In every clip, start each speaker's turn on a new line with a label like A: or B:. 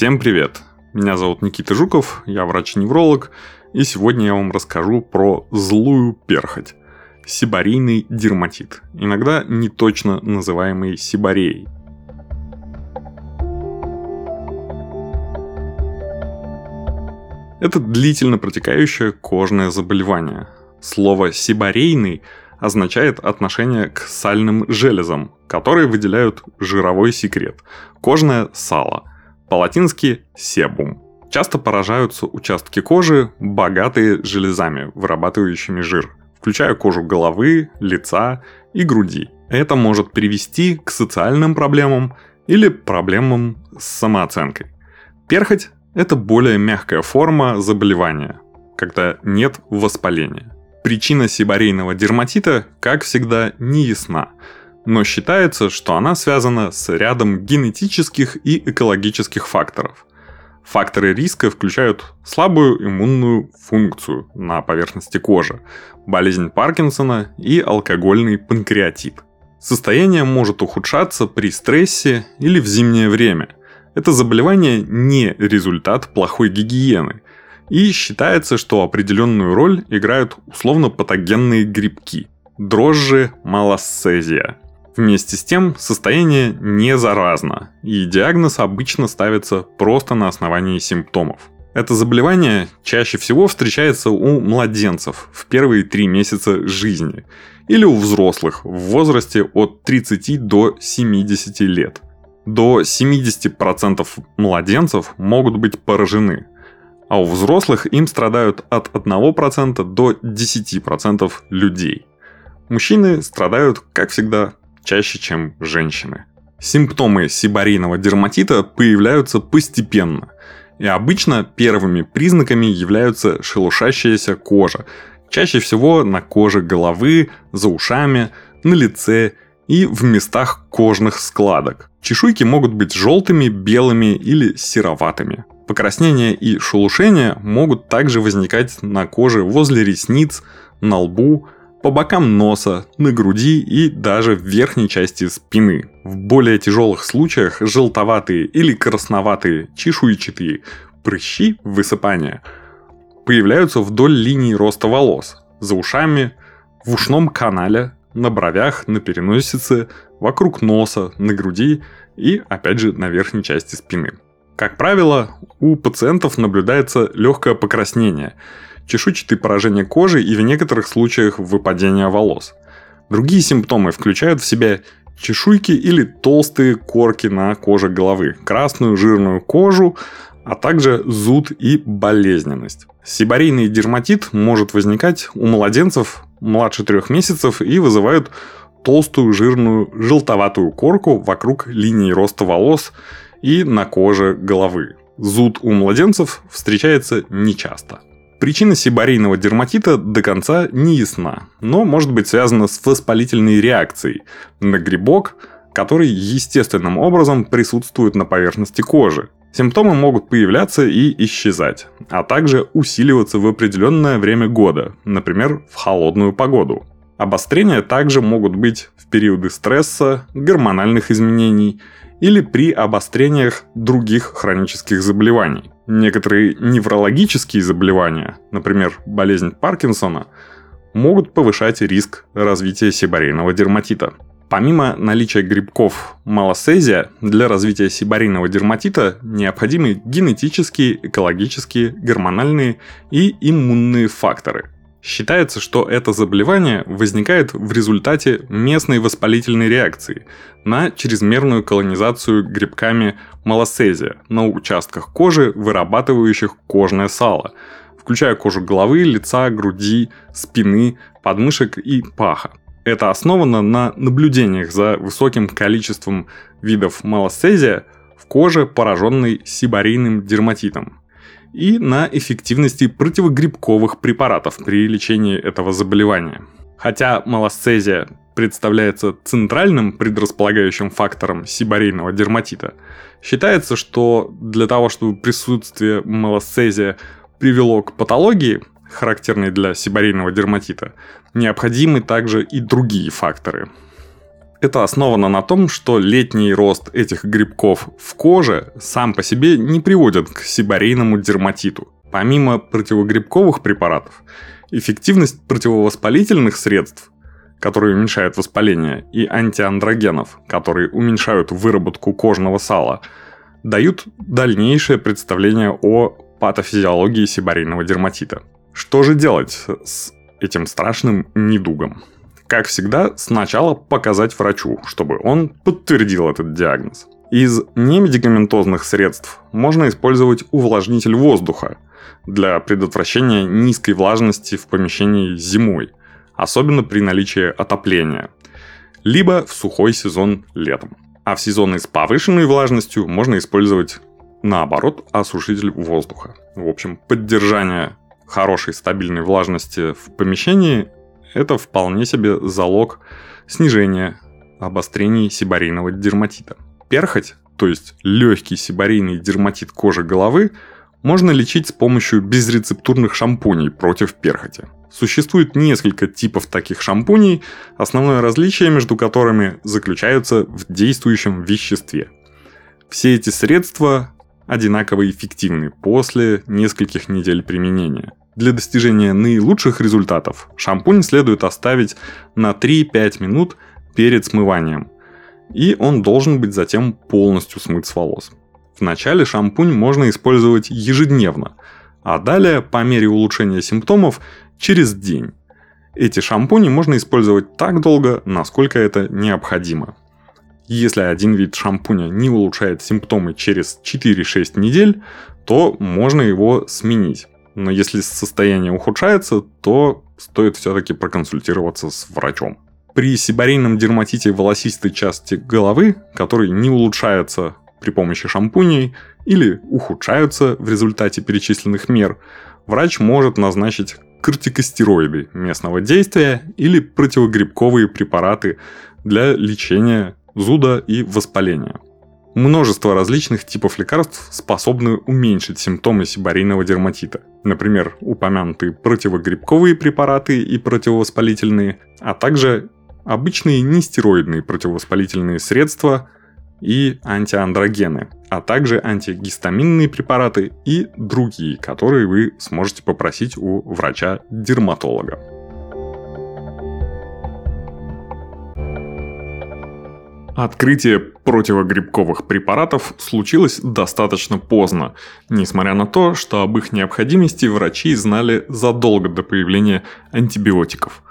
A: Всем привет! Меня зовут Никита Жуков, я врач-невролог, и сегодня я вам расскажу про злую перхоть. Сибарийный дерматит, иногда не точно называемый сибареей. Это длительно протекающее кожное заболевание. Слово «сибарейный» означает отношение к сальным железам, которые выделяют жировой секрет – кожное сало, по-латински «себум». Часто поражаются участки кожи, богатые железами, вырабатывающими жир, включая кожу головы, лица и груди. Это может привести к социальным проблемам или проблемам с самооценкой. Перхоть это более мягкая форма заболевания, когда нет воспаления. Причина сибарейного дерматита, как всегда, не ясна, но считается, что она связана с рядом генетических и экологических факторов. Факторы риска включают слабую иммунную функцию на поверхности кожи, болезнь Паркинсона и алкогольный панкреатит. Состояние может ухудшаться при стрессе или в зимнее время – это заболевание не результат плохой гигиены. И считается, что определенную роль играют условно-патогенные грибки – дрожжи малоссезия. Вместе с тем, состояние не заразно, и диагноз обычно ставится просто на основании симптомов. Это заболевание чаще всего встречается у младенцев в первые три месяца жизни или у взрослых в возрасте от 30 до 70 лет – до 70% младенцев могут быть поражены, а у взрослых им страдают от 1% до 10% людей. Мужчины страдают, как всегда, чаще, чем женщины. Симптомы сибарийного дерматита появляются постепенно, и обычно первыми признаками являются шелушащаяся кожа, чаще всего на коже головы, за ушами, на лице и в местах кожных складок. Чешуйки могут быть желтыми, белыми или сероватыми. Покраснения и шелушения могут также возникать на коже возле ресниц, на лбу, по бокам носа, на груди и даже в верхней части спины. В более тяжелых случаях желтоватые или красноватые чешуйчатые прыщи высыпания появляются вдоль линии роста волос, за ушами, в ушном канале, на бровях, на переносице, вокруг носа, на груди и, опять же, на верхней части спины. Как правило, у пациентов наблюдается легкое покраснение, чешуйчатые поражения кожи и в некоторых случаях выпадение волос. Другие симптомы включают в себя чешуйки или толстые корки на коже головы, красную жирную кожу, а также зуд и болезненность. Сибарейный дерматит может возникать у младенцев младше трех месяцев и вызывают толстую, жирную, желтоватую корку вокруг линии роста волос и на коже головы. Зуд у младенцев встречается нечасто. Причина сибарейного дерматита до конца не ясна, но может быть связана с воспалительной реакцией на грибок, который естественным образом присутствует на поверхности кожи. Симптомы могут появляться и исчезать, а также усиливаться в определенное время года, например, в холодную погоду. Обострения также могут быть в периоды стресса, гормональных изменений или при обострениях других хронических заболеваний. Некоторые неврологические заболевания, например, болезнь Паркинсона, могут повышать риск развития сибарейного дерматита. Помимо наличия грибков малосезия, для развития сибарийного дерматита необходимы генетические, экологические, гормональные и иммунные факторы. Считается, что это заболевание возникает в результате местной воспалительной реакции на чрезмерную колонизацию грибками малосезия на участках кожи, вырабатывающих кожное сало, включая кожу головы, лица, груди, спины, подмышек и паха. Это основано на наблюдениях за высоким количеством видов малосезия в коже, пораженной сибарийным дерматитом, и на эффективности противогрибковых препаратов при лечении этого заболевания. Хотя малосцезия представляется центральным предрасполагающим фактором сибарейного дерматита, считается, что для того, чтобы присутствие малосцезия привело к патологии, характерной для сибарейного дерматита, необходимы также и другие факторы. Это основано на том, что летний рост этих грибков в коже сам по себе не приводит к сибарейному дерматиту. Помимо противогрибковых препаратов, эффективность противовоспалительных средств, которые уменьшают воспаление, и антиандрогенов, которые уменьшают выработку кожного сала, дают дальнейшее представление о патофизиологии сибарейного дерматита. Что же делать с этим страшным недугом? Как всегда, сначала показать врачу, чтобы он подтвердил этот диагноз. Из немедикаментозных средств можно использовать увлажнитель воздуха для предотвращения низкой влажности в помещении зимой, особенно при наличии отопления, либо в сухой сезон летом. А в сезоны с повышенной влажностью можно использовать, наоборот, осушитель воздуха. В общем, поддержание хорошей стабильной влажности в помещении это вполне себе залог снижения обострений сибарейного дерматита. Перхоть, то есть легкий сибарейный дерматит кожи головы, можно лечить с помощью безрецептурных шампуней против перхоти. Существует несколько типов таких шампуней, основное различие между которыми заключается в действующем веществе. Все эти средства одинаково эффективны после нескольких недель применения. Для достижения наилучших результатов шампунь следует оставить на 3-5 минут перед смыванием, и он должен быть затем полностью смыт с волос. Вначале шампунь можно использовать ежедневно, а далее, по мере улучшения симптомов, через день. Эти шампуни можно использовать так долго, насколько это необходимо. Если один вид шампуня не улучшает симптомы через 4-6 недель, то можно его сменить. Но если состояние ухудшается, то стоит все-таки проконсультироваться с врачом. При сибарейном дерматите волосистой части головы, который не улучшается при помощи шампуней или ухудшаются в результате перечисленных мер, врач может назначить кортикостероиды местного действия или противогрибковые препараты для лечения зуда и воспаления. Множество различных типов лекарств способны уменьшить симптомы сибарейного дерматита. Например, упомянутые противогрибковые препараты и противовоспалительные, а также обычные нестероидные противовоспалительные средства и антиандрогены, а также антигистаминные препараты и другие, которые вы сможете попросить у врача-дерматолога. Открытие противогрибковых препаратов случилось достаточно поздно, несмотря на то, что об их необходимости врачи знали задолго до появления антибиотиков.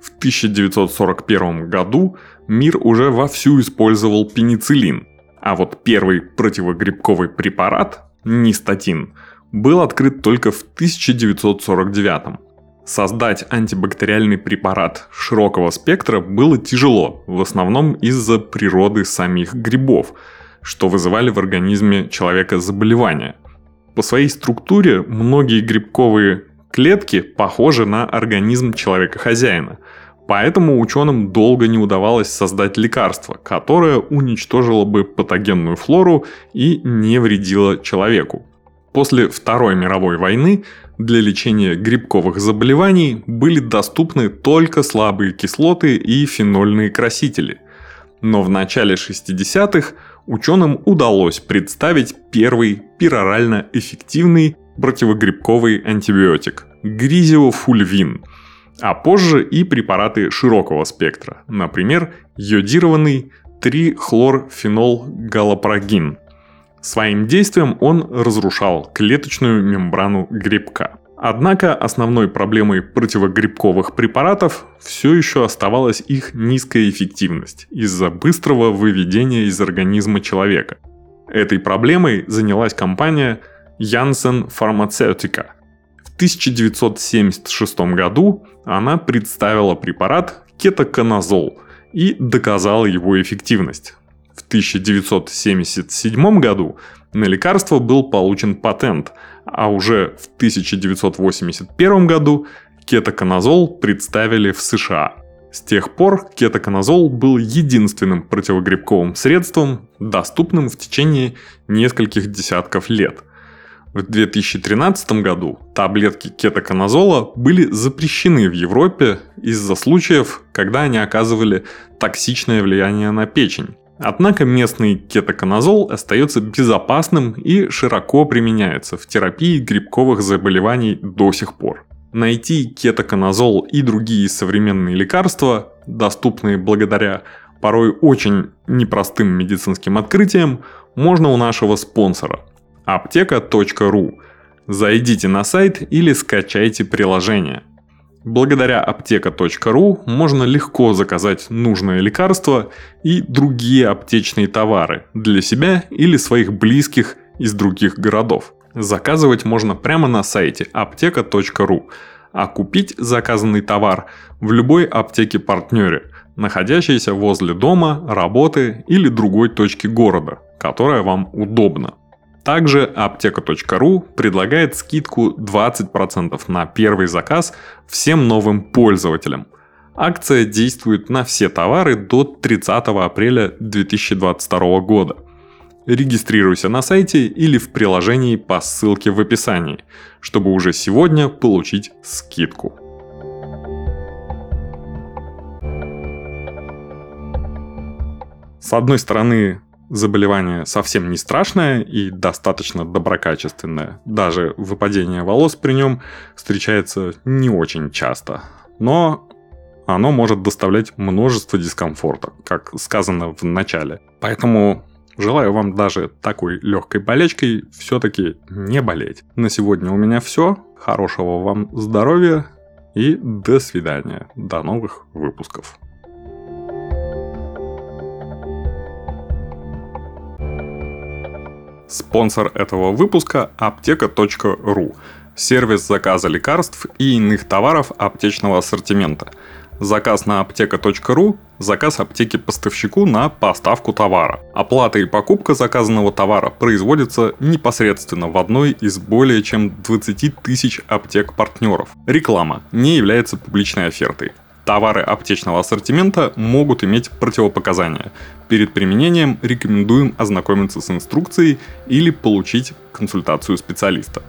A: В 1941 году мир уже вовсю использовал пенициллин, а вот первый противогрибковый препарат, нистатин, был открыт только в 1949 Создать антибактериальный препарат широкого спектра было тяжело, в основном из-за природы самих грибов, что вызывали в организме человека заболевания. По своей структуре многие грибковые клетки похожи на организм человека-хозяина, поэтому ученым долго не удавалось создать лекарство, которое уничтожило бы патогенную флору и не вредило человеку. После Второй мировой войны для лечения грибковых заболеваний были доступны только слабые кислоты и фенольные красители. Но в начале 60-х ученым удалось представить первый перорально эффективный противогрибковый антибиотик – гризиофульвин, а позже и препараты широкого спектра, например, йодированный 3-хлорфенол-галопрогин – Своим действием он разрушал клеточную мембрану грибка. Однако основной проблемой противогрибковых препаратов все еще оставалась их низкая эффективность из-за быстрого выведения из организма человека. Этой проблемой занялась компания Janssen Pharmaceutica. В 1976 году она представила препарат кетоконазол и доказала его эффективность в 1977 году на лекарство был получен патент, а уже в 1981 году кетоконазол представили в США. С тех пор кетоконазол был единственным противогрибковым средством, доступным в течение нескольких десятков лет. В 2013 году таблетки кетоконазола были запрещены в Европе из-за случаев, когда они оказывали токсичное влияние на печень. Однако местный кетоконазол остается безопасным и широко применяется в терапии грибковых заболеваний до сих пор. Найти кетоконазол и другие современные лекарства, доступные благодаря порой очень непростым медицинским открытиям, можно у нашего спонсора – аптека.ру. Зайдите на сайт или скачайте приложение. Благодаря аптека.ру можно легко заказать нужное лекарство и другие аптечные товары для себя или своих близких из других городов. Заказывать можно прямо на сайте аптека.ру, а купить заказанный товар в любой аптеке-партнере, находящейся возле дома, работы или другой точки города, которая вам удобна. Также аптека.ру предлагает скидку 20% на первый заказ всем новым пользователям. Акция действует на все товары до 30 апреля 2022 года. Регистрируйся на сайте или в приложении по ссылке в описании, чтобы уже сегодня получить скидку. С одной стороны, заболевание совсем не страшное и достаточно доброкачественное. Даже выпадение волос при нем встречается не очень часто. Но оно может доставлять множество дискомфорта, как сказано в начале. Поэтому желаю вам даже такой легкой болечкой все-таки не болеть. На сегодня у меня все. Хорошего вам здоровья и до свидания. До новых выпусков. Спонсор этого выпуска – аптека.ру – сервис заказа лекарств и иных товаров аптечного ассортимента. Заказ на аптека.ру – заказ аптеки поставщику на поставку товара. Оплата и покупка заказанного товара производится непосредственно в одной из более чем 20 тысяч аптек-партнеров. Реклама не является публичной офертой. Товары аптечного ассортимента могут иметь противопоказания. Перед применением рекомендуем ознакомиться с инструкцией или получить консультацию специалиста.